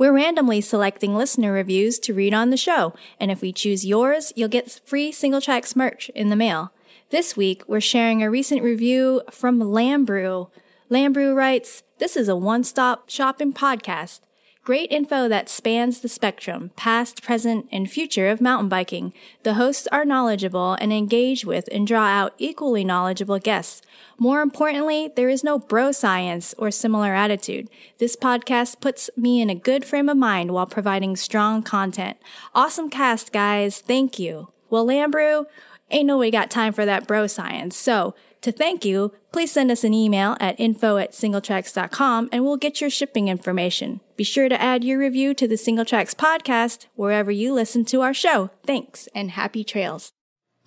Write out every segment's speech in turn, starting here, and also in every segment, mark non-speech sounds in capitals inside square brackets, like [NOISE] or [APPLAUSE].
We're randomly selecting listener reviews to read on the show, and if we choose yours, you'll get free Singletracks merch in the mail. This week, we're sharing a recent review from Lambrew. Lambrew writes, This is a one stop shopping podcast. Great info that spans the spectrum, past, present, and future of mountain biking. The hosts are knowledgeable and engage with and draw out equally knowledgeable guests. More importantly, there is no bro science or similar attitude. This podcast puts me in a good frame of mind while providing strong content. Awesome cast, guys. Thank you. Well, Lambrew, ain't nobody got time for that bro science. So, to thank you, please send us an email at info at singletracks.com and we'll get your shipping information. Be sure to add your review to the Singletracks podcast wherever you listen to our show. Thanks and happy trails.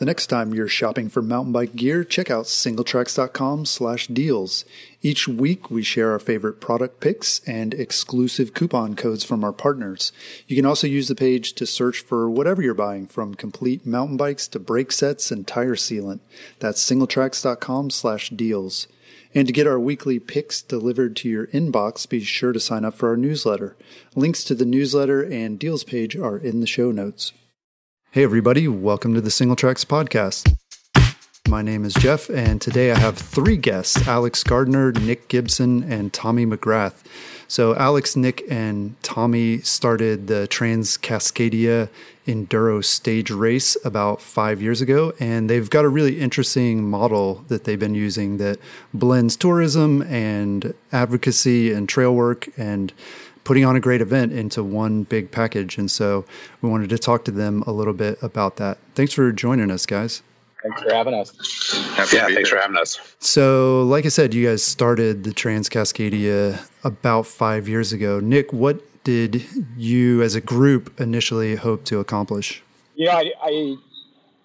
The next time you're shopping for mountain bike gear, check out singletracks.com slash deals. Each week we share our favorite product picks and exclusive coupon codes from our partners. You can also use the page to search for whatever you're buying from complete mountain bikes to brake sets and tire sealant. That's singletracks.com slash deals. And to get our weekly picks delivered to your inbox, be sure to sign up for our newsletter. Links to the newsletter and deals page are in the show notes. Hey, everybody, welcome to the Singletracks Podcast. My name is Jeff, and today I have three guests Alex Gardner, Nick Gibson, and Tommy McGrath. So, Alex, Nick, and Tommy started the Trans Cascadia Enduro stage race about five years ago, and they've got a really interesting model that they've been using that blends tourism and advocacy and trail work and putting on a great event into one big package. And so we wanted to talk to them a little bit about that. Thanks for joining us, guys. Thanks for having us. Happy yeah, thanks here. for having us. So, like I said, you guys started the Trans Cascadia about five years ago. Nick, what did you as a group initially hope to accomplish? Yeah, I, I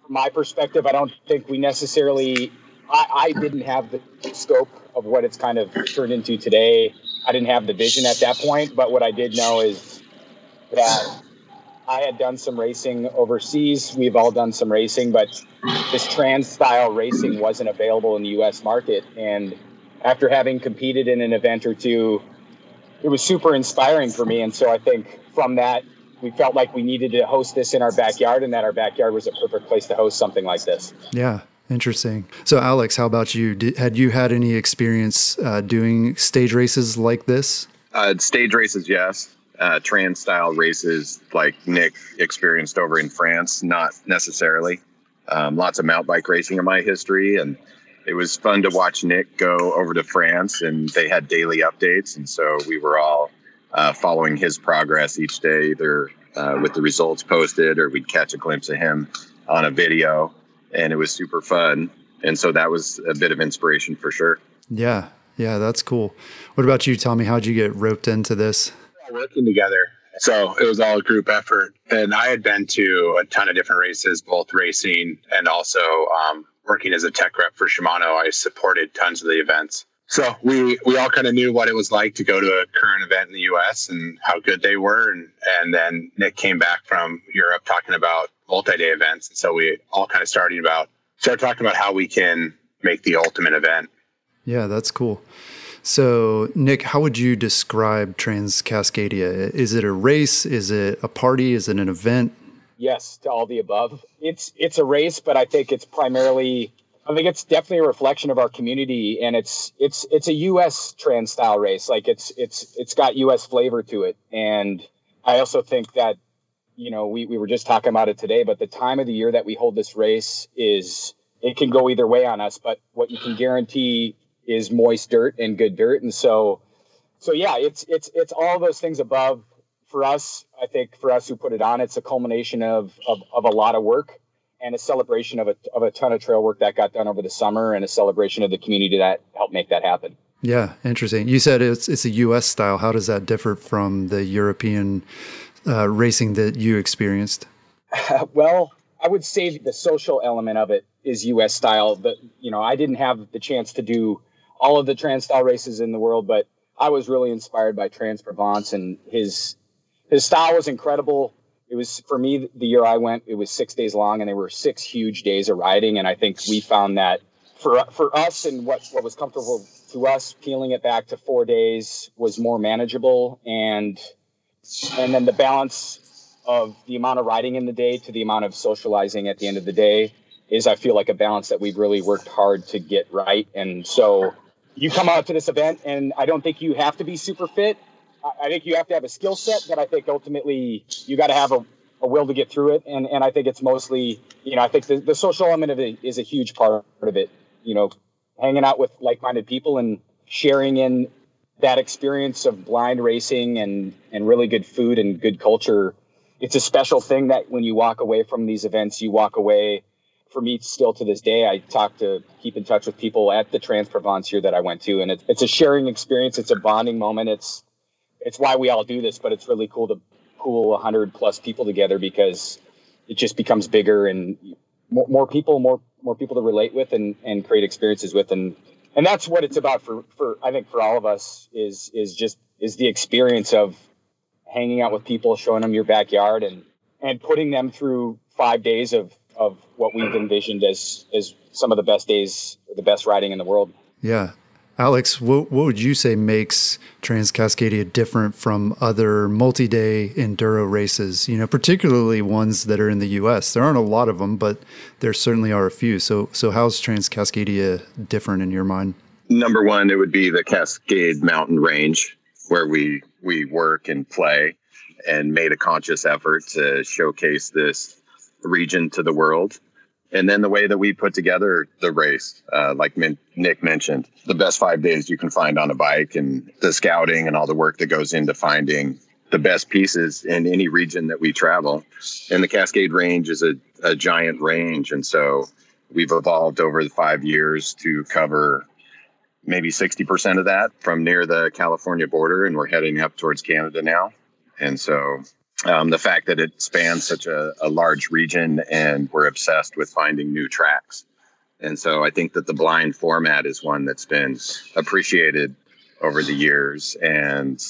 from my perspective, I don't think we necessarily, I, I didn't have the scope of what it's kind of turned into today. I didn't have the vision at that point, but what I did know is that I had done some racing overseas. We've all done some racing, but this trans style racing wasn't available in the US market. And after having competed in an event or two, it was super inspiring for me. And so I think from that, we felt like we needed to host this in our backyard and that our backyard was a perfect place to host something like this. Yeah. Interesting. So, Alex, how about you? Did, had you had any experience uh, doing stage races like this? Uh, stage races, yes. Uh, trans style races like Nick experienced over in France, not necessarily. Um, lots of mountain bike racing in my history, and it was fun to watch Nick go over to France, and they had daily updates, and so we were all uh, following his progress each day, either uh, with the results posted or we'd catch a glimpse of him on a video and it was super fun. And so that was a bit of inspiration for sure. Yeah. Yeah, that's cool. What about you, Tommy? How'd you get roped into this? Working together. So it was all a group effort. And I had been to a ton of different races, both racing and also um, working as a tech rep for Shimano. I supported tons of the events. So we, we all kind of knew what it was like to go to a current event in the US and how good they were. And, and then Nick came back from Europe talking about multi-day events. And so we all kind of started about started talking about how we can make the ultimate event. Yeah, that's cool. So, Nick, how would you describe Trans Cascadia? Is it a race? Is it a party? Is it an event? Yes, to all the above. It's it's a race, but I think it's primarily I think it's definitely a reflection of our community and it's it's it's a US trans style race. Like it's it's it's got US flavor to it. And I also think that you know, we, we were just talking about it today, but the time of the year that we hold this race is it can go either way on us, but what you can guarantee is moist dirt and good dirt. And so, so yeah, it's, it's, it's all those things above for us. I think for us who put it on, it's a culmination of, of, of a lot of work and a celebration of a, of a ton of trail work that got done over the summer and a celebration of the community that helped make that happen. Yeah, interesting. You said it's it's a U.S. style. How does that differ from the European uh, racing that you experienced? [LAUGHS] well, I, I would say the social element of it is U.S. style. But you know, I didn't have the chance to do all of the trans style races in the world, but I was really inspired by Trans Provence and his his style was incredible. It was for me the year I went. It was six days long, and there were six huge days of riding. And I think we found that for for us and what what was comfortable to us, peeling it back to four days was more manageable, and and then the balance of the amount of riding in the day to the amount of socializing at the end of the day is I feel like a balance that we've really worked hard to get right. And so you come out to this event, and I don't think you have to be super fit. I think you have to have a skill set, that I think ultimately you got to have a, a, will to get through it. And and I think it's mostly, you know, I think the, the social element of it is a huge part of it. You know, hanging out with like-minded people and sharing in that experience of blind racing and and really good food and good culture. It's a special thing that when you walk away from these events, you walk away for me still to this day, I talk to keep in touch with people at the Trans Provence here that I went to, and it, it's a sharing experience. It's a bonding moment. It's it's why we all do this, but it's really cool to pool hundred plus people together because it just becomes bigger and more, more people, more more people to relate with and and create experiences with, and and that's what it's about for for I think for all of us is is just is the experience of hanging out with people, showing them your backyard, and and putting them through five days of of what we've envisioned as as some of the best days, the best riding in the world. Yeah. Alex, what, what would you say makes Transcascadia different from other multi-day enduro races? You know, particularly ones that are in the U.S. There aren't a lot of them, but there certainly are a few. So, so how's Transcascadia different in your mind? Number one, it would be the Cascade Mountain Range, where we we work and play, and made a conscious effort to showcase this region to the world. And then the way that we put together the race, uh, like Min- Nick mentioned, the best five days you can find on a bike and the scouting and all the work that goes into finding the best pieces in any region that we travel. And the Cascade Range is a, a giant range. And so we've evolved over the five years to cover maybe 60% of that from near the California border. And we're heading up towards Canada now. And so um, the fact that it spans such a, a, large region and we're obsessed with finding new tracks. And so I think that the blind format is one that's been appreciated over the years and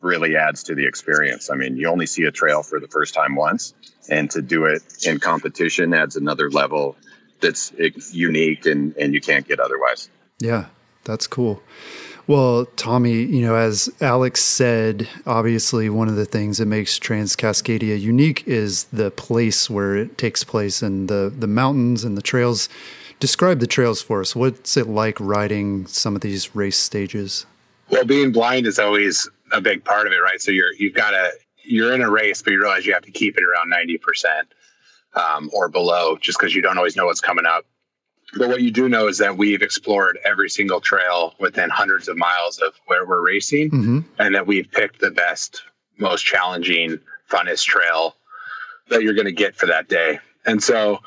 really adds to the experience. I mean, you only see a trail for the first time once, and to do it in competition adds another level that's unique and, and you can't get otherwise. Yeah, that's cool. Well, Tommy, you know, as Alex said, obviously one of the things that makes Transcascadia unique is the place where it takes place and the the mountains and the trails. Describe the trails for us. What's it like riding some of these race stages? Well, being blind is always a big part of it, right? So you're you've got to you're in a race, but you realize you have to keep it around ninety percent um, or below, just because you don't always know what's coming up. But what you do know is that we've explored every single trail within hundreds of miles of where we're racing, mm-hmm. and that we've picked the best, most challenging, funnest trail that you're going to get for that day. And so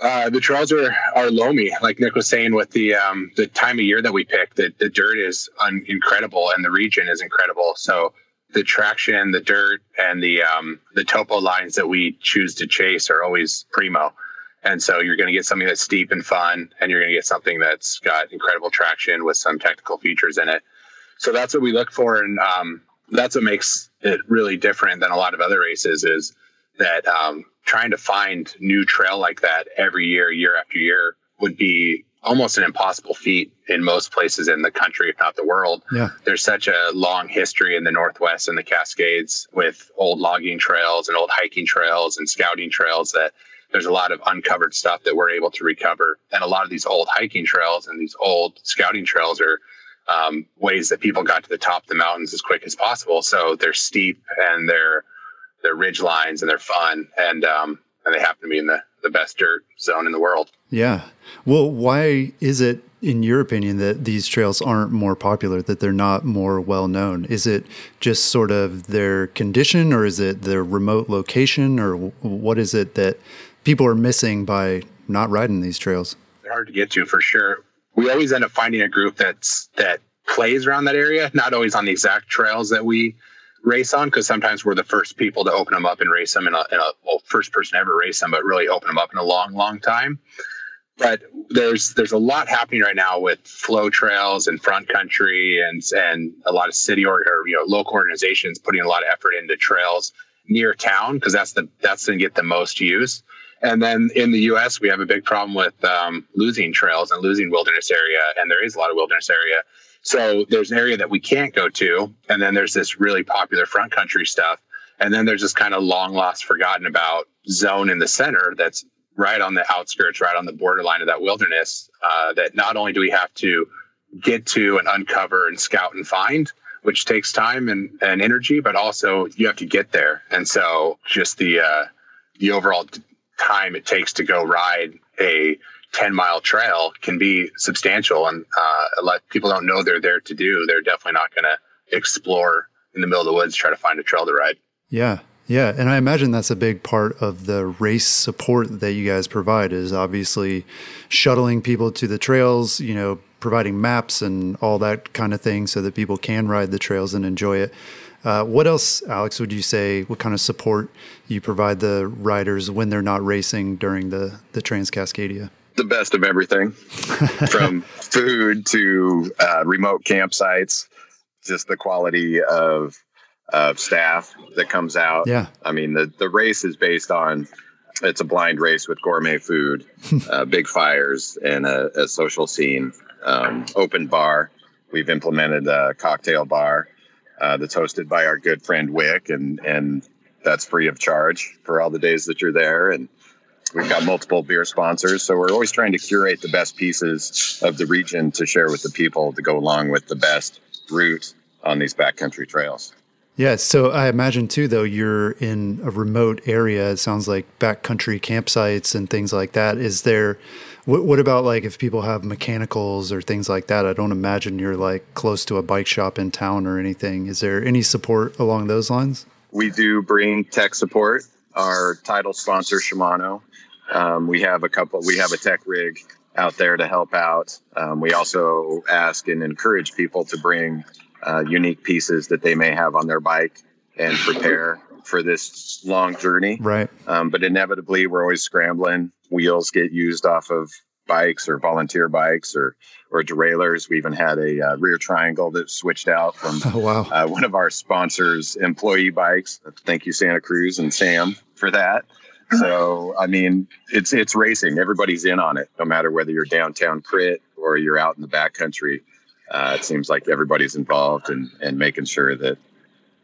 uh, the trails are are loamy, like Nick was saying, with the um, the time of year that we picked. The, the dirt is un- incredible, and the region is incredible. So the traction, the dirt, and the um, the topo lines that we choose to chase are always primo. And so you're going to get something that's steep and fun, and you're going to get something that's got incredible traction with some technical features in it. So that's what we look for, and um, that's what makes it really different than a lot of other races. Is that um, trying to find new trail like that every year, year after year, would be almost an impossible feat in most places in the country, if not the world. Yeah. There's such a long history in the Northwest and the Cascades with old logging trails and old hiking trails and scouting trails that there's a lot of uncovered stuff that we're able to recover. And a lot of these old hiking trails and these old scouting trails are um, ways that people got to the top of the mountains as quick as possible. So they're steep and they're they're ridge lines and they're fun and um, and they happen to be in the the best dirt zone in the world. Yeah. Well, why is it, in your opinion, that these trails aren't more popular? That they're not more well known? Is it just sort of their condition, or is it their remote location, or what is it that people are missing by not riding these trails. They're hard to get to for sure. We always end up finding a group that's that plays around that area, not always on the exact trails that we race on because sometimes we're the first people to open them up and race them in a, in a well, first person ever race them, but really open them up in a long, long time. But there's there's a lot happening right now with flow trails and front country and and a lot of city or, or you know local organizations putting a lot of effort into trails near town because that's the that's going to get the most use. And then in the U.S., we have a big problem with um, losing trails and losing wilderness area, and there is a lot of wilderness area. So there's an area that we can't go to, and then there's this really popular front country stuff, and then there's this kind of long lost, forgotten about zone in the center that's right on the outskirts, right on the borderline of that wilderness. Uh, that not only do we have to get to and uncover and scout and find, which takes time and, and energy, but also you have to get there. And so just the uh, the overall time it takes to go ride a 10 mile trail can be substantial and uh, a lot people don't know they're there to do. They're definitely not going to explore in the middle of the woods try to find a trail to ride. Yeah yeah and i imagine that's a big part of the race support that you guys provide is obviously shuttling people to the trails you know providing maps and all that kind of thing so that people can ride the trails and enjoy it uh, what else, Alex, would you say? What kind of support you provide the riders when they're not racing during the, the Trans Cascadia? The best of everything [LAUGHS] from food to uh, remote campsites, just the quality of, of staff that comes out. Yeah. I mean, the, the race is based on it's a blind race with gourmet food, [LAUGHS] uh, big fires, and a, a social scene, um, open bar. We've implemented a cocktail bar uh, that's hosted by our good friend Wick, and and that's free of charge for all the days that you're there. And we've got multiple beer sponsors, so we're always trying to curate the best pieces of the region to share with the people to go along with the best route on these backcountry trails. Yeah, so I imagine too, though you're in a remote area. It sounds like backcountry campsites and things like that. Is there what, what about like if people have mechanicals or things like that? I don't imagine you're like close to a bike shop in town or anything. Is there any support along those lines? We do bring tech support. Our title sponsor, Shimano. Um, we have a couple. We have a tech rig out there to help out. Um, we also ask and encourage people to bring uh, unique pieces that they may have on their bike and prepare for this long journey. Right. Um, but inevitably, we're always scrambling. Wheels get used off of bikes or volunteer bikes or or derailleurs. We even had a uh, rear triangle that switched out from [LAUGHS] oh, wow. uh, one of our sponsors' employee bikes. Thank you, Santa Cruz and Sam, for that. So I mean, it's it's racing. Everybody's in on it, no matter whether you're downtown crit or you're out in the backcountry. Uh, it seems like everybody's involved and and in making sure that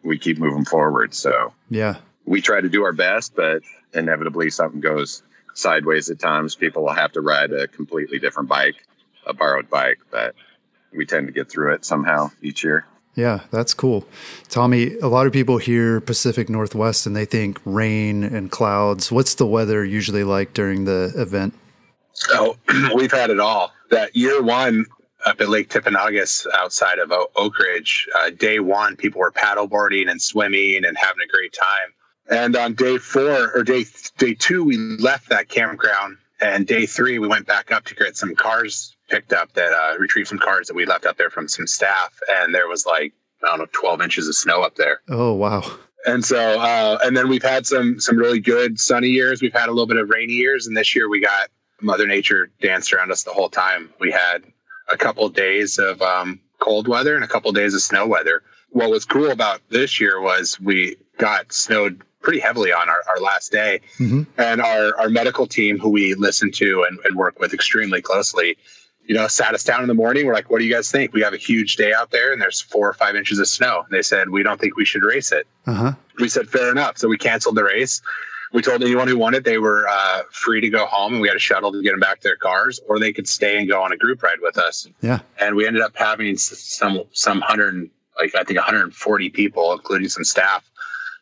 we keep moving forward. So yeah, we try to do our best, but inevitably something goes sideways at times. People will have to ride a completely different bike, a borrowed bike, but we tend to get through it somehow each year. Yeah, that's cool. Tommy, a lot of people hear Pacific Northwest and they think rain and clouds. What's the weather usually like during the event? Oh, [CLEARS THROAT] we've had it all. That year one, up at Lake Timpanogas outside of Oakridge. Uh, day one, people were paddleboarding and swimming and having a great time. And on day four or day day two, we left that campground. And day three, we went back up to get some cars picked up that uh, retrieved some cars that we left up there from some staff. And there was like I don't know, 12 inches of snow up there. Oh wow! And so, uh, and then we've had some some really good sunny years. We've had a little bit of rainy years, and this year we got Mother Nature danced around us the whole time. We had a couple of days of um, cold weather and a couple of days of snow weather. What was cool about this year was we got snowed pretty heavily on our, our last day. Mm-hmm. And our, our medical team, who we listen to and, and work with extremely closely, you know, sat us down in the morning. We're like, what do you guys think? We have a huge day out there and there's four or five inches of snow. And they said, we don't think we should race it. Uh-huh. We said, fair enough. So we canceled the race we told anyone who wanted they were uh, free to go home and we had a shuttle to get them back to their cars or they could stay and go on a group ride with us. Yeah. And we ended up having some some hundred like i think 140 people including some staff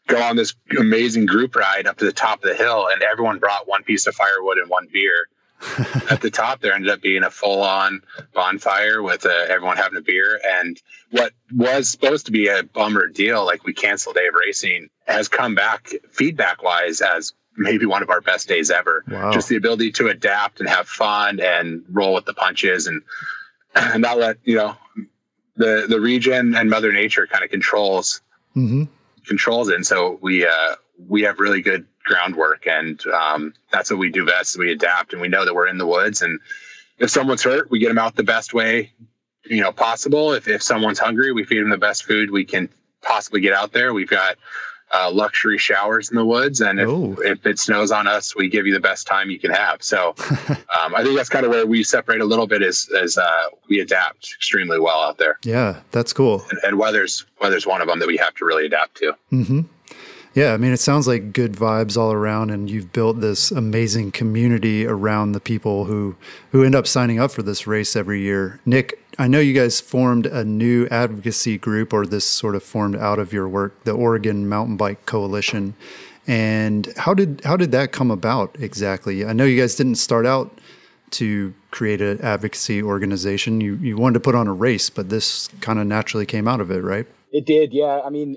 go on this amazing group ride up to the top of the hill and everyone brought one piece of firewood and one beer [LAUGHS] at the top there ended up being a full-on bonfire with uh, everyone having a beer and what was supposed to be a bummer deal like we canceled day of racing has come back feedback wise as maybe one of our best days ever wow. just the ability to adapt and have fun and roll with the punches and, [CLEARS THROAT] and not let you know the the region and mother nature kind of controls mm-hmm. controls it. And so we uh, we have really good groundwork, and um, that's what we do best. We adapt, and we know that we're in the woods, and if someone's hurt, we get them out the best way you know possible. If if someone's hungry, we feed them the best food we can possibly get out there. We've got uh, luxury showers in the woods, and if, if it snows on us, we give you the best time you can have. So [LAUGHS] um, I think that's kind of where we separate a little bit as as uh, we adapt extremely well out there. Yeah, that's cool. And, and weather's weather's one of them that we have to really adapt to. Mm-hmm. Yeah, I mean, it sounds like good vibes all around, and you've built this amazing community around the people who who end up signing up for this race every year. Nick, I know you guys formed a new advocacy group, or this sort of formed out of your work, the Oregon Mountain Bike Coalition. And how did how did that come about exactly? I know you guys didn't start out to create an advocacy organization. You you wanted to put on a race, but this kind of naturally came out of it, right? It did, yeah. I mean,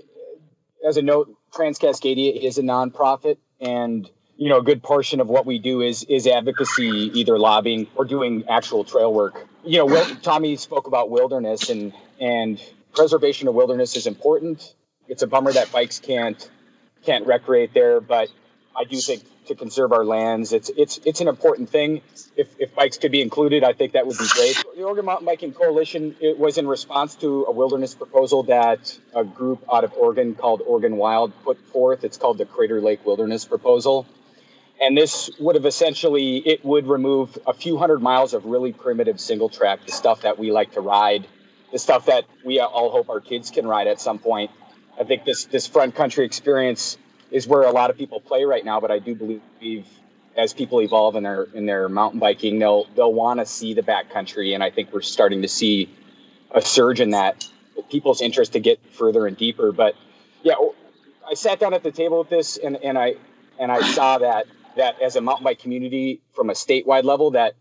as a note, Trans-Cascadia is a nonprofit, and you know, a good portion of what we do is is advocacy, either lobbying or doing actual trail work. You know, Tommy spoke about wilderness, and and preservation of wilderness is important. It's a bummer that bikes can't can't recreate there, but I do think to conserve our lands. It's it's it's an important thing. If, if bikes could be included, I think that would be great. The Oregon Mountain Biking Coalition it was in response to a wilderness proposal that a group out of Oregon called Oregon Wild put forth. It's called the Crater Lake Wilderness Proposal. And this would have essentially it would remove a few hundred miles of really primitive single track, the stuff that we like to ride, the stuff that we all hope our kids can ride at some point. I think this this front country experience is where a lot of people play right now. But I do believe as people evolve in their in their mountain biking, they'll they'll want to see the backcountry, and I think we're starting to see a surge in that people's interest to get further and deeper. But yeah, I sat down at the table with this, and and I and I saw that that as a mountain bike community from a statewide level that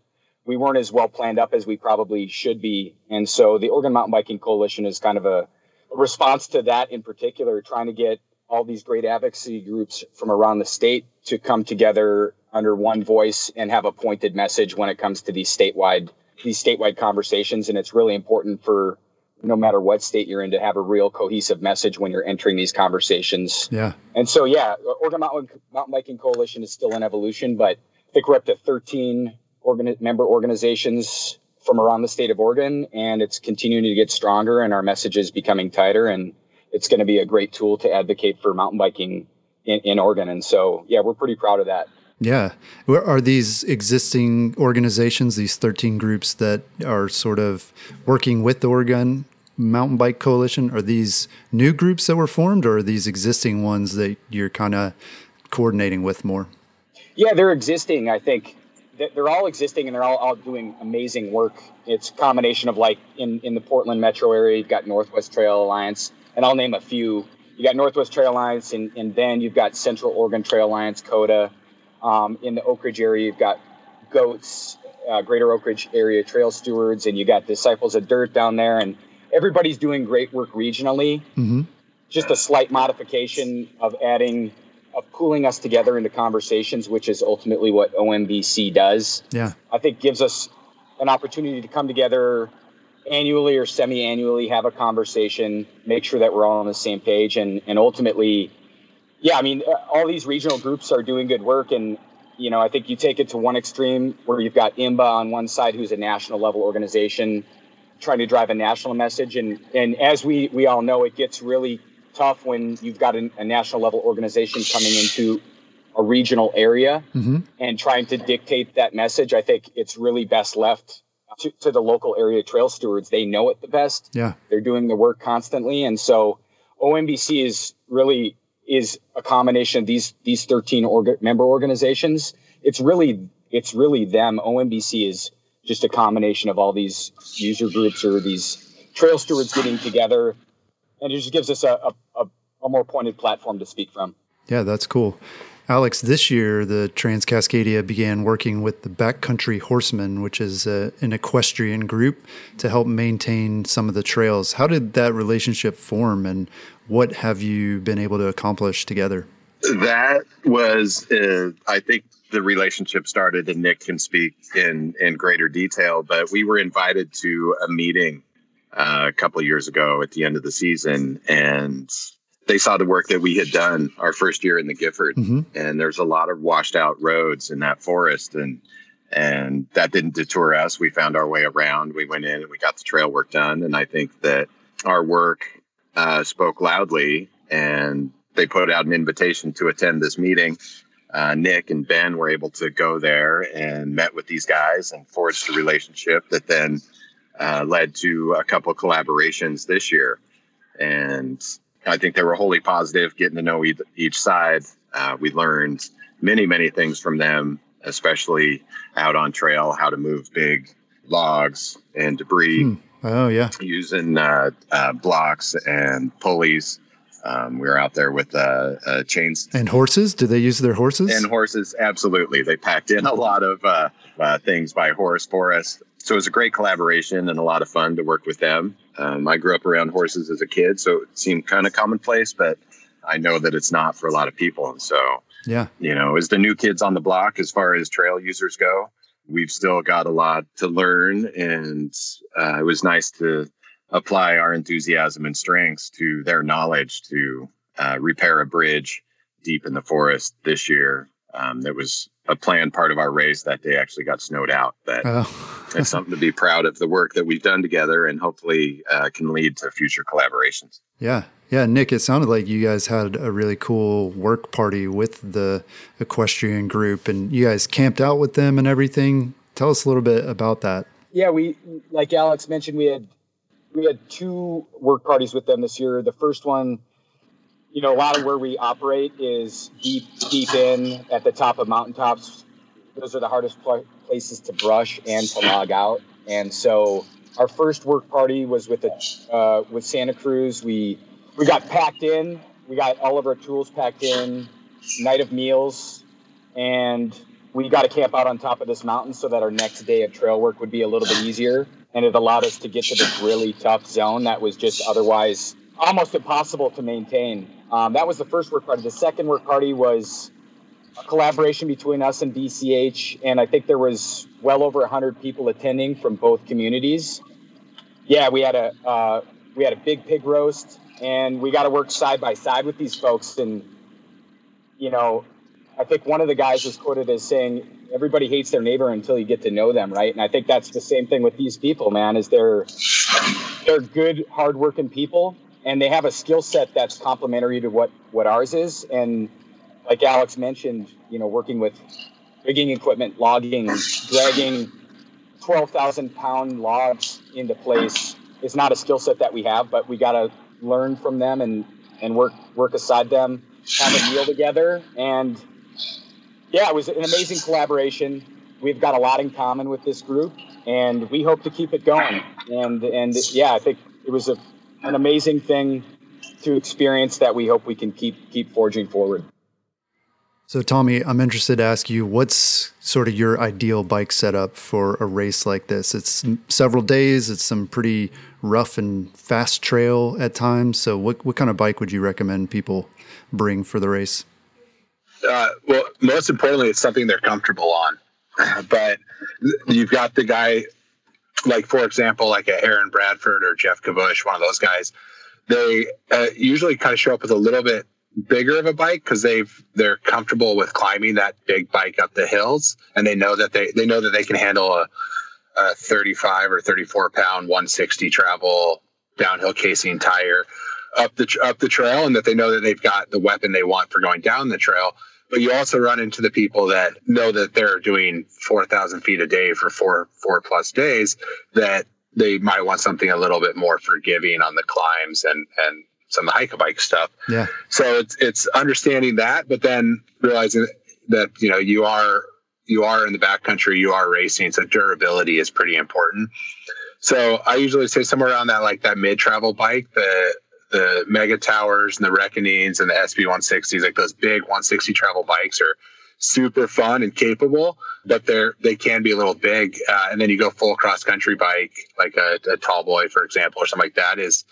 we weren't as well planned up as we probably should be. And so the Oregon Mountain Biking Coalition is kind of a, a response to that in particular, trying to get all these great advocacy groups from around the state to come together under one voice and have a pointed message when it comes to these statewide these statewide conversations and it's really important for no matter what state you're in to have a real cohesive message when you're entering these conversations. Yeah. And so yeah, Oregon Mountain, Mountain Biking Coalition is still in evolution, but I think we're up to 13 organ- member organizations from around the state of Oregon and it's continuing to get stronger and our message is becoming tighter and it's going to be a great tool to advocate for mountain biking in, in Oregon. And so, yeah, we're pretty proud of that. Yeah. Are these existing organizations, these 13 groups that are sort of working with the Oregon Mountain Bike Coalition, are these new groups that were formed or are these existing ones that you're kind of coordinating with more? Yeah, they're existing. I think they're all existing and they're all, all doing amazing work. It's a combination of like in, in the Portland metro area, you've got Northwest Trail Alliance, and I'll name a few. You got Northwest Trail Alliance, and, and then you've got Central Oregon Trail Alliance, COTA. Um, in the Oakridge area, you've got Goats, uh, Greater Oakridge Area Trail Stewards, and you got Disciples of Dirt down there, and everybody's doing great work regionally. Mm-hmm. Just a slight modification of adding, of pooling us together into conversations, which is ultimately what OMBC does. Yeah, I think gives us an opportunity to come together annually or semi-annually have a conversation make sure that we're all on the same page and and ultimately yeah i mean uh, all these regional groups are doing good work and you know i think you take it to one extreme where you've got IMBA on one side who's a national level organization trying to drive a national message and and as we we all know it gets really tough when you've got a, a national level organization coming into a regional area mm-hmm. and trying to dictate that message i think it's really best left to, to the local area trail stewards. They know it the best. Yeah. They're doing the work constantly. And so OMBC is really is a combination of these these 13 org- member organizations. It's really it's really them. OMBC is just a combination of all these user groups or these trail stewards getting together, and it just gives us a, a, a more pointed platform to speak from. Yeah, that's cool. Alex, this year the Trans-Cascadia began working with the Backcountry Horsemen, which is a, an equestrian group, to help maintain some of the trails. How did that relationship form, and what have you been able to accomplish together? That was, uh, I think, the relationship started, and Nick can speak in in greater detail. But we were invited to a meeting uh, a couple years ago at the end of the season, and they saw the work that we had done our first year in the Gifford, mm-hmm. and there's a lot of washed out roads in that forest, and and that didn't deter us. We found our way around. We went in and we got the trail work done, and I think that our work uh, spoke loudly, and they put out an invitation to attend this meeting. Uh, Nick and Ben were able to go there and met with these guys and forged a relationship that then uh, led to a couple collaborations this year. And I think they were wholly positive, getting to know each side. Uh, we learned many, many things from them, especially out on trail, how to move big logs and debris. Hmm. Oh, yeah. Using uh, uh, blocks and pulleys. Um, we were out there with uh, uh, chains and horses. Do they use their horses? And horses, absolutely. They packed in a lot of uh, uh, things by horse for us. So it was a great collaboration and a lot of fun to work with them. Um, I grew up around horses as a kid, so it seemed kind of commonplace, but I know that it's not for a lot of people. And so, yeah, you know, as the new kids on the block, as far as trail users go, we've still got a lot to learn. And uh, it was nice to apply our enthusiasm and strengths to their knowledge to uh, repair a bridge deep in the forest this year. Um, that was a planned part of our race that day actually got snowed out. But oh. [LAUGHS] it's something to be proud of the work that we've done together and hopefully uh, can lead to future collaborations. Yeah. Yeah. Nick, it sounded like you guys had a really cool work party with the equestrian group and you guys camped out with them and everything. Tell us a little bit about that. Yeah. We, like Alex mentioned, we had, we had two work parties with them this year. The first one, you know, a lot of where we operate is deep, deep in at the top of mountaintops. Those are the hardest pl- places to brush and to log out. And so our first work party was with uh, with Santa Cruz. We we got packed in. We got all of our tools packed in. Night of meals, and we got to camp out on top of this mountain so that our next day of trail work would be a little bit easier. And it allowed us to get to this really tough zone that was just otherwise almost impossible to maintain. Um, that was the first work party. The second work party was a collaboration between us and BCH, and I think there was well over 100 people attending from both communities. Yeah, we had a uh, we had a big pig roast, and we got to work side by side with these folks. And you know, I think one of the guys was quoted as saying, "Everybody hates their neighbor until you get to know them," right? And I think that's the same thing with these people, man. Is they're they're good, hardworking people, and they have a skill set that's complementary to what what ours is. And like alex mentioned you know working with rigging equipment logging dragging 12000 pound logs into place is not a skill set that we have but we got to learn from them and and work work aside them have a meal together. And yeah it was an amazing collaboration. We've got a lot in common with this group and we hope to keep it going. And and yeah i think it was a an amazing thing to experience that we hope we can keep keep forging forward. So, Tommy, I'm interested to ask you what's sort of your ideal bike setup for a race like this? It's several days, it's some pretty rough and fast trail at times. So, what, what kind of bike would you recommend people bring for the race? Uh, well, most importantly, it's something they're comfortable on. [LAUGHS] but you've got the guy like for example, like a Aaron Bradford or Jeff Kavush, one of those guys, they uh, usually kind of show up with a little bit bigger of a bike because they've they're comfortable with climbing that big bike up the hills, and they know that they they know that they can handle a, a 35 or 34 pound 160 travel downhill casing tire up the up the trail, and that they know that they've got the weapon they want for going down the trail but you also run into the people that know that they're doing 4,000 feet a day for four, four plus days that they might want something a little bit more forgiving on the climbs and, and some of the hike a bike stuff. Yeah. So it's, it's understanding that, but then realizing that, you know, you are, you are in the backcountry, you are racing. So durability is pretty important. So I usually say somewhere around that, like that mid travel bike, the, the Megatowers and the Wreckonings and the SB 160s, like those big 160 travel bikes are super fun and capable, but they're, they can be a little big. Uh, and then you go full cross country bike, like a, a Tallboy, for example, or something like that is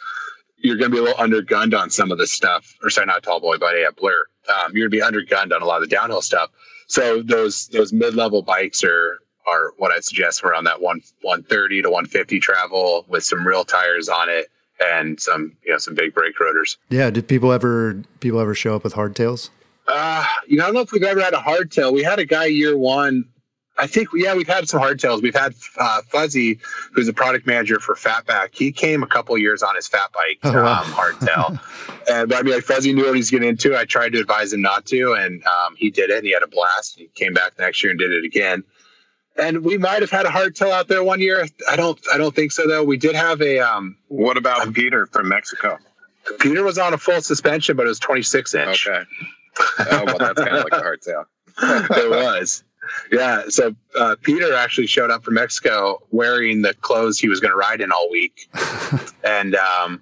you're going to be a little undergunned on some of the stuff or sorry, not Tallboy, but yeah, blur. Um, you're going to be undergunned on a lot of the downhill stuff. So those, those mid-level bikes are, are what I'd suggest around that one, 130 to 150 travel with some real tires on it and some you know some big brake rotors. Yeah. Did people ever people ever show up with hardtails? Uh, you know, I don't know if we've ever had a hardtail. We had a guy year one. I think, yeah, we've had some hardtails. We've had uh, Fuzzy, who's a product manager for Fatback. He came a couple years on his fat bike oh, wow. um, hardtail. [LAUGHS] and I mean, like Fuzzy knew what he's getting into. I tried to advise him not to, and um, he did it. And he had a blast. He came back next year and did it again. And we might have had a hard hardtail out there one year. I don't. I don't think so though. We did have a. Um, what about um, Peter from Mexico? Peter was on a full suspension, but it was 26 inch. Okay. oh well, that's kind of like a hard hardtail. [LAUGHS] it was. Yeah. So uh, Peter actually showed up from Mexico wearing the clothes he was going to ride in all week, [LAUGHS] and um,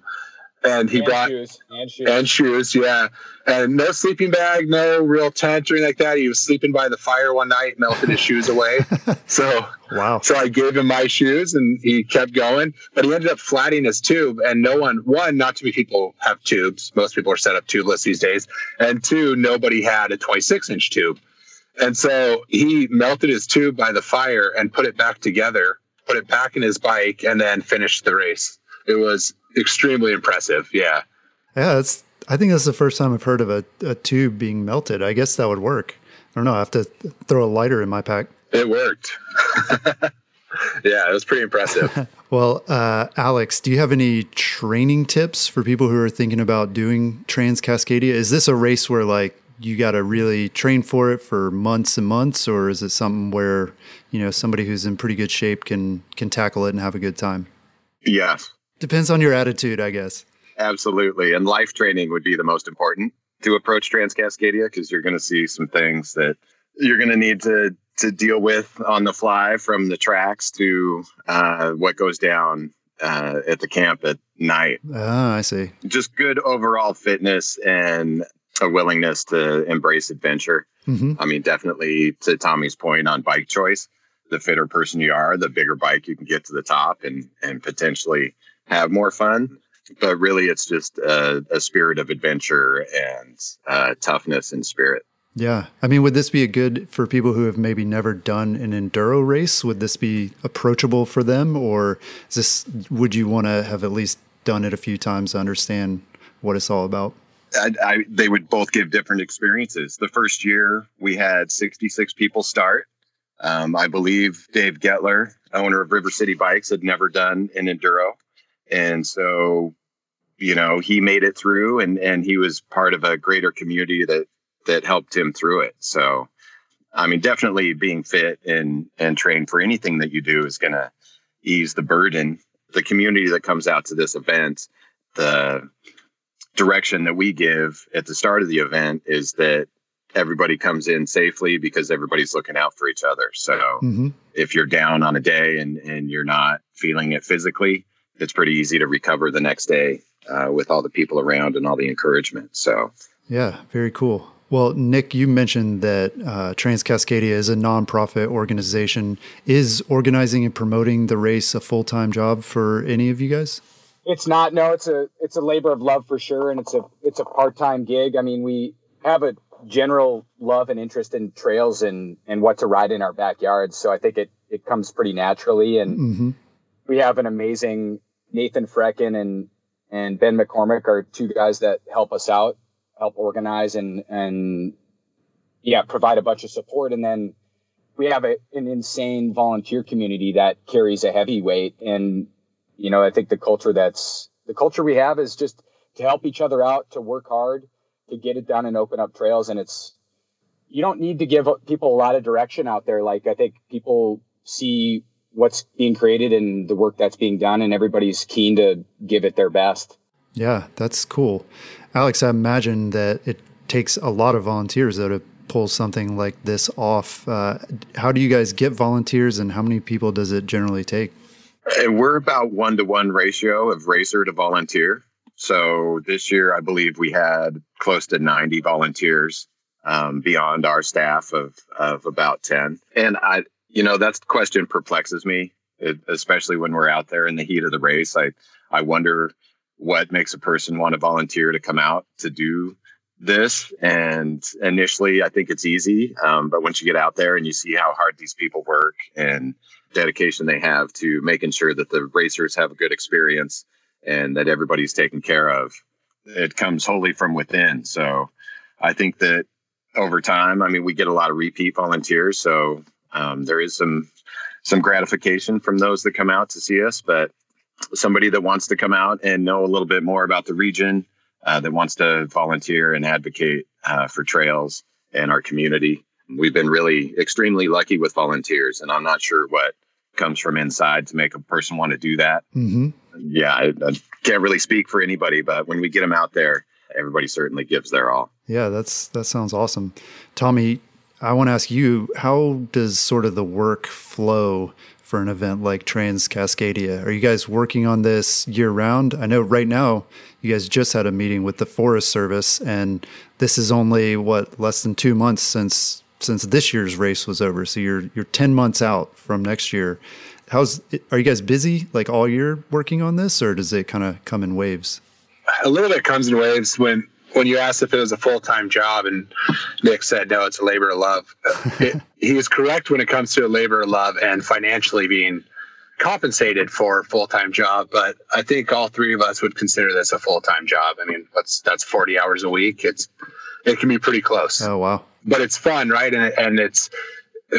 and he and brought shoes. And shoes. and shoes, yeah, and no sleeping bag, no real tent or anything like that. He was sleeping by the fire one night, melted his shoes away. [LAUGHS] So wow. So I gave him my shoes, and he kept going, but he ended up flatting his tube, and no one, one, not too many people have tubes. Most people are set up tubeless these days, and two, nobody had a 26 inch tube. And so he melted his tube by the fire and put it back together, put it back in his bike, and then finished the race. It was extremely impressive. Yeah. Yeah, that's. I think that's the first time I've heard of a, a tube being melted. I guess that would work. I don't know. I have to throw a lighter in my pack. It worked. [LAUGHS] yeah, it was pretty impressive. [LAUGHS] well, uh, Alex, do you have any training tips for people who are thinking about doing Trans Cascadia? Is this a race where like you got to really train for it for months and months, or is it something where you know somebody who's in pretty good shape can can tackle it and have a good time? Yes, depends on your attitude, I guess. Absolutely, and life training would be the most important to approach Transcascadia because you're going to see some things that you're going to need to to deal with on the fly, from the tracks to uh, what goes down uh, at the camp at night. Ah, I see. Just good overall fitness and a willingness to embrace adventure. Mm-hmm. I mean, definitely to Tommy's point on bike choice, the fitter person you are, the bigger bike you can get to the top and and potentially have more fun. But really, it's just a, a spirit of adventure and uh, toughness and spirit. Yeah. I mean, would this be a good for people who have maybe never done an enduro race? Would this be approachable for them? Or is this, would you want to have at least done it a few times to understand what it's all about? I, I, they would both give different experiences. The first year we had 66 people start. Um, I believe Dave Guettler, owner of River City Bikes, had never done an enduro, and so you know he made it through, and and he was part of a greater community that that helped him through it. So, I mean, definitely being fit and and trained for anything that you do is going to ease the burden. The community that comes out to this event, the direction that we give at the start of the event is that everybody comes in safely because everybody's looking out for each other. So mm-hmm. if you're down on a day and, and you're not feeling it physically, it's pretty easy to recover the next day uh, with all the people around and all the encouragement. So, yeah, very cool. Well, Nick, you mentioned that uh, Transcascadia is a nonprofit organization. Is organizing and promoting the race a full time job for any of you guys? It's not. No, it's a it's a labor of love for sure, and it's a it's a part time gig. I mean, we have a general love and interest in trails and and what to ride in our backyards. So I think it it comes pretty naturally, and mm-hmm. we have an amazing Nathan Frecken and and Ben McCormick are two guys that help us out, help organize and and yeah, provide a bunch of support, and then we have a, an insane volunteer community that carries a heavy weight and you know, I think the culture that's the culture we have is just to help each other out, to work hard, to get it done and open up trails. And it's, you don't need to give people a lot of direction out there. Like I think people see what's being created and the work that's being done, and everybody's keen to give it their best. Yeah, that's cool. Alex, I imagine that it takes a lot of volunteers though to pull something like this off. Uh, how do you guys get volunteers and how many people does it generally take? And we're about one to one ratio of racer to volunteer. So this year, I believe we had close to 90 volunteers um, beyond our staff of, of about 10. And I, you know, that question perplexes me, it, especially when we're out there in the heat of the race. I, I wonder what makes a person want to volunteer to come out to do this. And initially, I think it's easy. Um, but once you get out there and you see how hard these people work and dedication they have to making sure that the racers have a good experience and that everybody's taken care of. It comes wholly from within. So I think that over time, I mean, we get a lot of repeat volunteers. So um, there is some some gratification from those that come out to see us, but somebody that wants to come out and know a little bit more about the region, uh, that wants to volunteer and advocate uh, for trails and our community. We've been really extremely lucky with volunteers, and I'm not sure what comes from inside to make a person want to do that. Mm-hmm. Yeah, I, I can't really speak for anybody, but when we get them out there, everybody certainly gives their all. Yeah, that's that sounds awesome. Tommy, I want to ask you, how does sort of the work flow for an event like Trans Cascadia? Are you guys working on this year round? I know right now you guys just had a meeting with the Forest Service, and this is only what less than two months since since this year's race was over. So you're you're ten months out from next year. How's are you guys busy like all year working on this, or does it kind of come in waves? A little bit comes in waves when when you asked if it was a full time job, and Nick said no, it's a labor of love. [LAUGHS] it, he was correct when it comes to a labor of love and financially being compensated for a full time job. But I think all three of us would consider this a full time job. I mean, that's that's forty hours a week. It's it can be pretty close. Oh wow! But it's fun, right? And and it's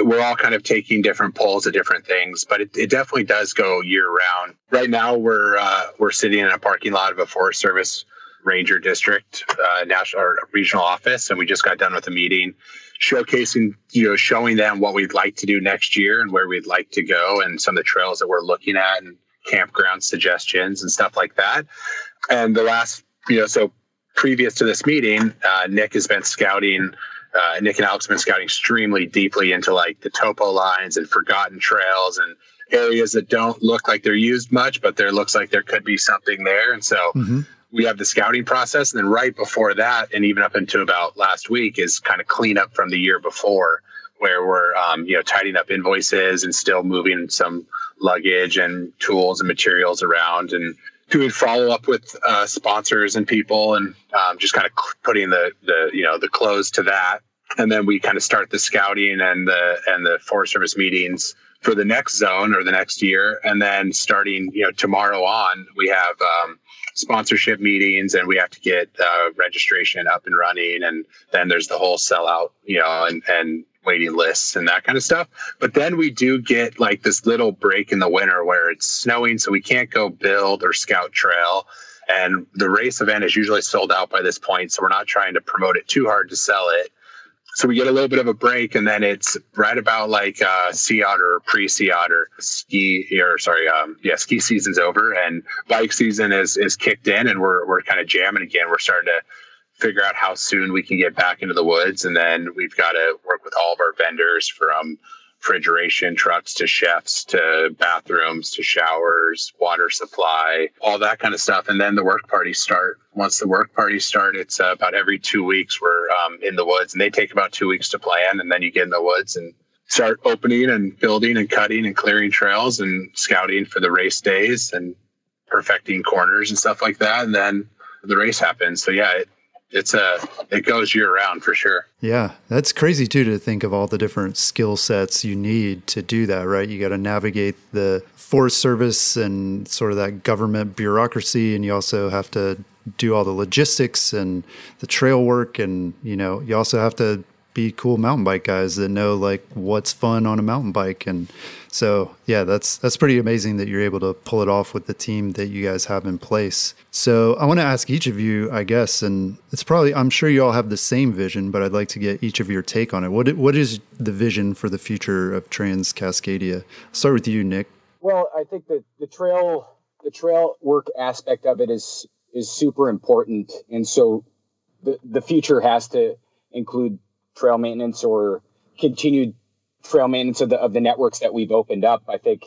we're all kind of taking different polls of different things, but it, it definitely does go year round. Right now, we're uh, we're sitting in a parking lot of a Forest Service Ranger District uh, national or regional office, and we just got done with a meeting showcasing, you know, showing them what we'd like to do next year and where we'd like to go, and some of the trails that we're looking at, and campground suggestions and stuff like that. And the last, you know, so previous to this meeting, uh, Nick has been scouting. Uh, Nick and Alex have been scouting extremely deeply into like the topo lines and forgotten trails and areas that don't look like they're used much, but there looks like there could be something there. And so mm-hmm we have the scouting process. And then right before that, and even up until about last week, is kind of cleanup from the year before, where we're um, you know tidying up invoices and still moving some luggage and tools and materials around and doing follow up with uh, sponsors and people and um, just kind of putting the the you know the close to that. And then we kind of start the scouting and the and the Forest Service meetings for the next zone or the next year. And then starting you know tomorrow on, we have um, sponsorship meetings and we have to get uh, registration up and running and then there's the whole sellout you know and and waiting lists and that kind of stuff. But then we do get like this little break in the winter where it's snowing so we can't go build or scout trail. And the race event is usually sold out by this point so we're not trying to promote it too hard to sell it so we get a little bit of a break and then it's right about like uh sea otter pre sea otter ski or sorry um yeah ski season's over and bike season is is kicked in and we're we're kind of jamming again we're starting to figure out how soon we can get back into the woods and then we've got to work with all of our vendors from refrigeration trucks to chefs to bathrooms to showers, water supply, all that kind of stuff. And then the work parties start. Once the work parties start, it's uh, about every two weeks we're um, in the woods and they take about two weeks to plan. And then you get in the woods and start opening and building and cutting and clearing trails and scouting for the race days and perfecting corners and stuff like that. And then the race happens. So yeah, it, it's a it goes year round for sure. Yeah, that's crazy too to think of all the different skill sets you need to do that. Right, you got to navigate the Forest Service and sort of that government bureaucracy, and you also have to do all the logistics and the trail work, and you know you also have to be cool mountain bike guys that know like what's fun on a mountain bike. And so yeah that's that's pretty amazing that you're able to pull it off with the team that you guys have in place. So i want to ask each of you i guess and it's probably i'm sure you all have the same vision but i'd like to get each of your take on it. What what is the vision for the future of trans cascadia I'll start with you nick. Well i think that the trail the trail work aspect of it is is super important and so the the future has to include trail maintenance or continued trail maintenance of the of the networks that we've opened up. I think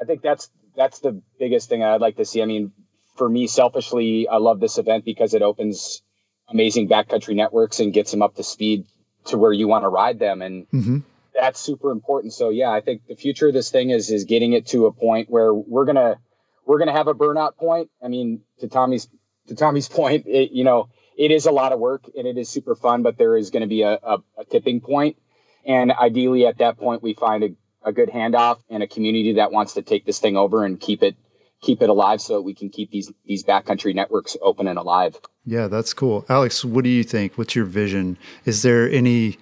I think that's that's the biggest thing I'd like to see. I mean, for me selfishly, I love this event because it opens amazing backcountry networks and gets them up to speed to where you want to ride them and mm-hmm. that's super important. So yeah, I think the future of this thing is is getting it to a point where we're going to we're going to have a burnout point. I mean, to Tommy's to Tommy's [LAUGHS] point, it, you know, it is a lot of work and it is super fun, but there is going to be a, a, a, tipping point. And ideally, at that point, we find a, a good handoff and a community that wants to take this thing over and keep it keep it alive so that we can keep these these backcountry networks open and alive. Yeah, that's cool. Alex, what do you think? What's your vision? Is there any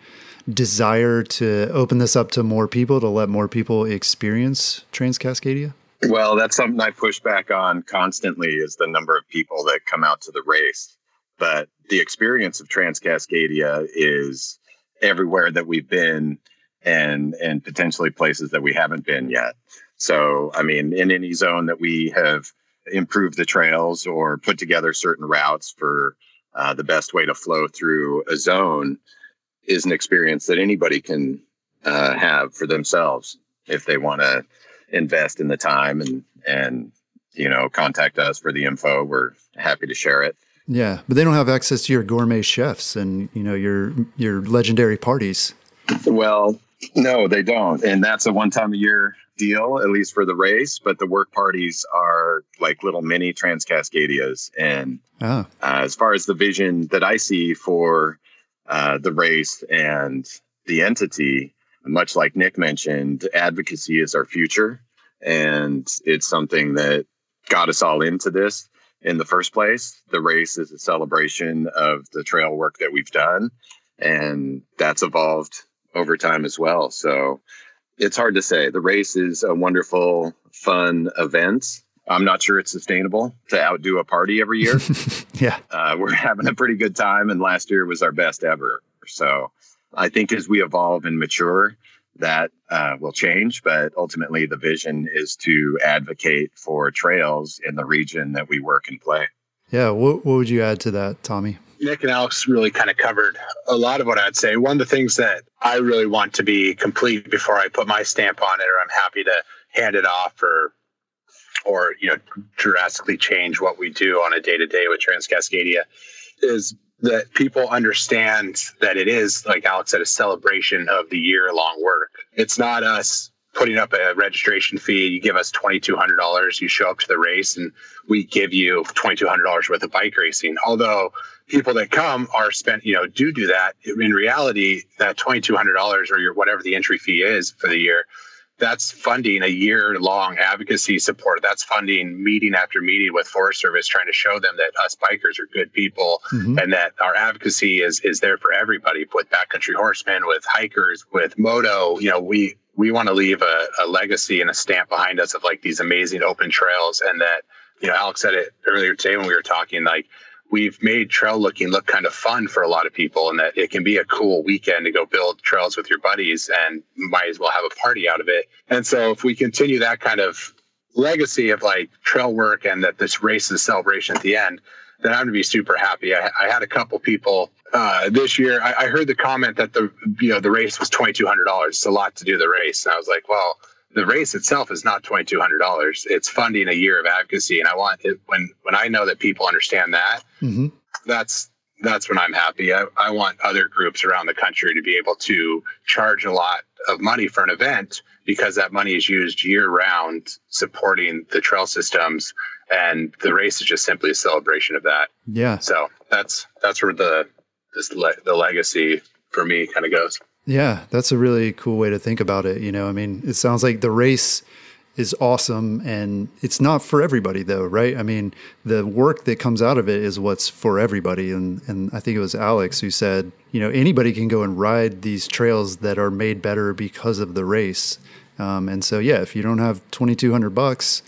desire to open this up to more people to let more people experience Transcascadia? Well, that's something I push back on constantly is the number of people that come out to the race. But the experience of Transcascadia is everywhere that we've been and and potentially places that we haven't been yet. So, I mean, in any zone that we have improved the trails or put together certain routes for uh, the best way to flow through a zone is an experience that anybody can uh, have for themselves if they want to invest in the time and and you know contact us for the info. We're happy to share it. Yeah, but they don't have access to your gourmet chefs and you know your your legendary parties. Well, no, they don't, and that's a one time a year deal, at least for the race. But the work parties are like little mini Transcascadias, and oh. uh, as far as the vision that I see for uh, the race and the entity, much like Nick mentioned, advocacy is our future, and it's something that got us all into this in the first place. The race is a celebration of the trail work that we've done, and that's evolved over time as well. So it's hard to say. The race is a wonderful, fun event. I'm not sure it's sustainable to outdo a party every year. [LAUGHS] yeah. Uh, we're [LAUGHS] having a pretty good time, and last year was our best ever. So I think as we evolve and mature, that uh, will change. But ultimately, the vision is to advocate for trails in the region that we work and play. Yeah. What, what would you add to that, Tommy? Nick and Alex really kind of covered a lot of what I'd say. One of the things that I really want to be complete before I put my stamp on it, or I'm happy to hand it off, or or you know drastically change what we do on a day to day with Transcascadia, is that people understand that it is, like Alex said, a celebration of the year long work. It's not us putting up a registration fee. You give us $2,200. You show up to the race and we give you $2,200 worth of bike racing. Although people that come are spent, you know, do do that. In reality, that $2,200 or your, whatever the entry fee is for the year that's funding a year long advocacy support. That's funding meeting after meeting with Forest Service, trying to show them that us bikers are good people mm-hmm. and that our advocacy is is there for everybody with backcountry horsemen, with hikers, with moto. You know, we we want to leave a, a legacy and a stamp behind us of like these amazing open trails and that, you know, Alex said it earlier today when we were talking, like we've made trail looking look kind of fun for a lot of people and that it can be a cool weekend to go build trails with your buddies and might as well have a party out of it. And so if we continue that kind of legacy of like trail work and that this race is celebration at the end, then I'm to be super happy. I, I had a couple people uh, this year. I, I, heard the comment that the you know the race was twenty two hundred dollars. It's a lot to do the race, and I was like, well, the race itself is not twenty two hundred dollars. It's funding a year of advocacy, and I want it when when I know that people understand that. Mm-hmm. That's that's when I'm happy. I, I want other groups around the country to be able to charge a lot of money for an event because that money is used year round supporting the trail systems and the race is just simply a celebration of that. Yeah. So that's that's where the this le- the legacy for me kind of goes. Yeah, that's a really cool way to think about it. You know, I mean, it sounds like the race is awesome and it's not for everybody though, right? I mean, the work that comes out of it is what's for everybody. And, and I think it was Alex who said, you know, anybody can go and ride these trails that are made better because of the race. Um, and so, yeah, if you don't have 2200 bucks,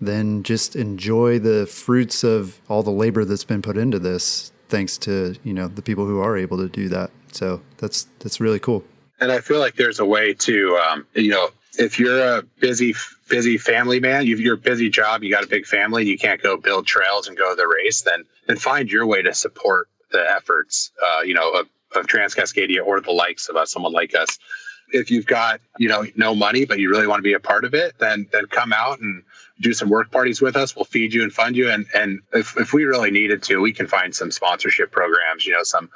then just enjoy the fruits of all the labor that's been put into this thanks to, you know, the people who are able to do that. So that's that's really cool. And I feel like there's a way to, um, you know, if you're a busy busy family man, you've your busy job, you got a big family, you can't go build trails and go the race, then then find your way to support the efforts, uh, you know, of, of Transcascadia or the likes of us, someone like us. If you've got you know no money but you really want to be a part of it, then then come out and do some work parties with us. We'll feed you and fund you, and and if if we really needed to, we can find some sponsorship programs, you know, some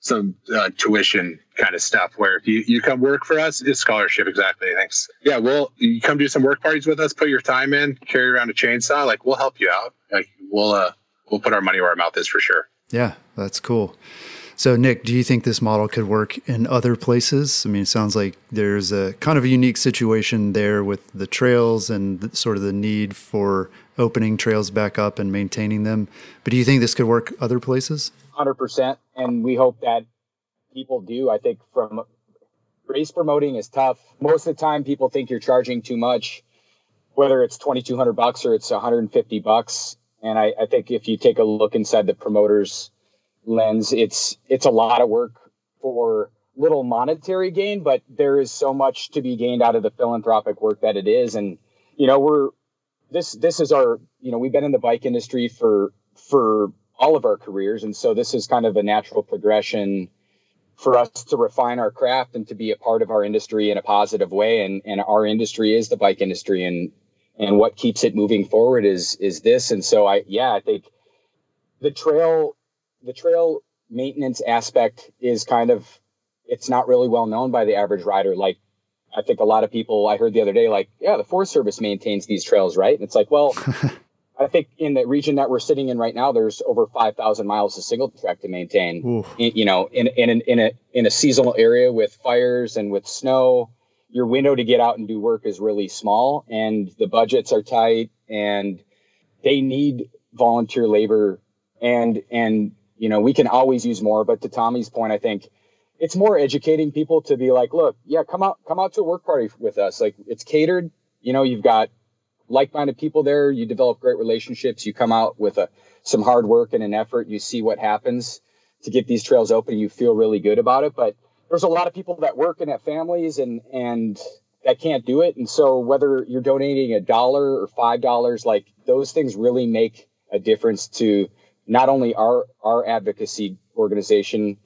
some uh, tuition kind of stuff where if you, you come work for us, it's scholarship. Exactly. Thanks. Yeah. Well, you come do some work parties with us, put your time in, carry around a chainsaw. Like we'll help you out. Like we'll, uh, we'll put our money where our mouth is for sure. Yeah. That's cool. So, Nick, do you think this model could work in other places? I mean, it sounds like there's a kind of a unique situation there with the trails and the, sort of the need for opening trails back up and maintaining them. But do you think this could work other places? 100%. And we hope that people do. I think from race promoting is tough. Most of the time, people think you're charging too much, whether it's 2200 bucks or it's 150 bucks. And I, I think if you take a look inside the promoters, lens, it's it's a lot of work for little monetary gain, but there is so much to be gained out of the philanthropic work that it is. And you know, we're this this is our you know we've been in the bike industry for for all of our careers, and so this is kind of a natural progression for us to refine our craft and to be a part of our industry in a positive way. And and our industry is the bike industry, and and what keeps it moving forward is is this. And so I yeah I think the trail the trail maintenance aspect is kind of it's not really well known by the average rider. Like I think a lot of people I heard the other day, like, yeah, the Forest Service maintains these trails, right? And it's like, well, [LAUGHS] I think in the region that we're sitting in right now, there's over 5,000 miles of single track to maintain. In, you know, in, in, in a, in a seasonal area with fires and with snow, your window to get out and do work is really small and the budgets are tight and they need volunteer labor and, and you know, we can always use more. But to Tommy's point, I think it's more educating people to be like, look, yeah, come out, come out to a work party with us. Like it's catered. You know, you've got like-minded people there. You develop great relationships. You come out with a, some hard work and an effort. You see what happens to get these trails open. You feel really good about it. But there's a lot of people that work and have families and and that can't do it. And so whether you're donating a dollar or five dollars, like those things really make a difference to not only our our advocacy organization,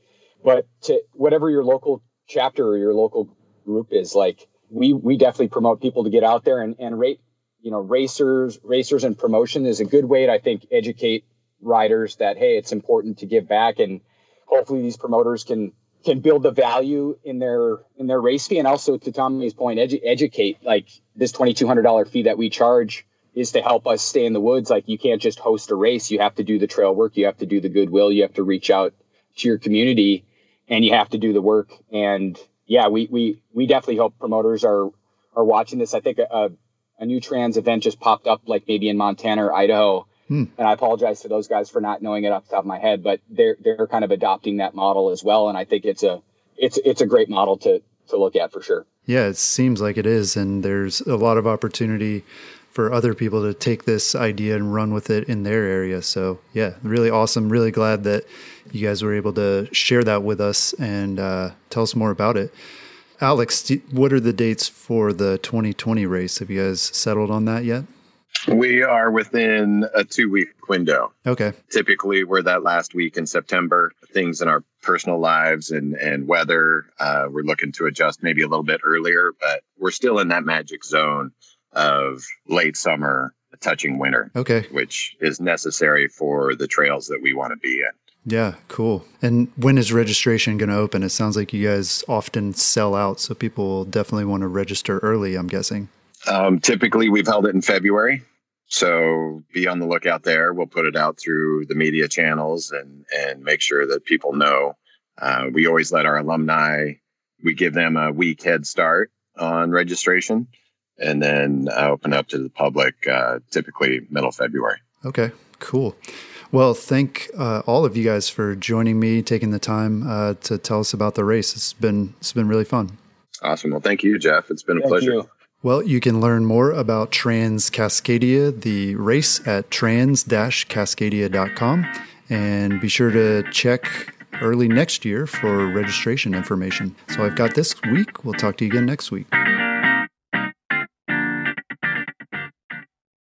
but to whatever your local chapter or your local group is. Like we we definitely promote people to get out there and and rate you know racers racers and promotion is a good way to I think educate riders that hey it's important to give back and hopefully these promoters can can build the value in their in their race fee and also to Tommy's point edu- educate like this $2200 fee that we charge is to help us stay in the woods. Like you can't just host a race. You have to do the trail work. You have to do the goodwill. You have to reach out to your community and you have to do the work. And yeah, we, we, we definitely hope promoters are, are watching this. I think a, a new trans event just popped up like maybe in Montana or Idaho. Hmm. And I apologize to those guys for not knowing it off the top of my head, but they're, they're kind of adopting that model as well. And I think it's a, it's, it's a great model to, to look at for sure. Yeah, it seems like it is. And there's a lot of opportunity for other people to take this idea and run with it in their area. So yeah, really awesome. Really glad that you guys were able to share that with us and uh, tell us more about it. Alex, what are the dates for the 2020 race? Have you guys settled on that yet? We are within a two week window. Okay. Typically, we're that last week in September. Things in our personal lives and, and weather, uh, we're looking to adjust maybe a little bit earlier, but we're still in that magic zone of late summer touching winter. Okay. Which is necessary for the trails that we want to be in. Yeah, cool. And when is registration going to open? It sounds like you guys often sell out, so people will definitely want to register early, I'm guessing. Um, typically, we've held it in February. So be on the lookout there. We'll put it out through the media channels and, and make sure that people know. Uh, we always let our alumni, we give them a week head start on registration and then uh, open up to the public uh, typically middle February. Okay, cool. Well, thank uh, all of you guys for joining me, taking the time uh, to tell us about the race. It's been it's been really fun. Awesome. Well, thank you, Jeff. It's been a pleasure. You. Well, you can learn more about Trans Cascadia, the race at trans-cascadia.com, and be sure to check early next year for registration information. So I've got this week. We'll talk to you again next week.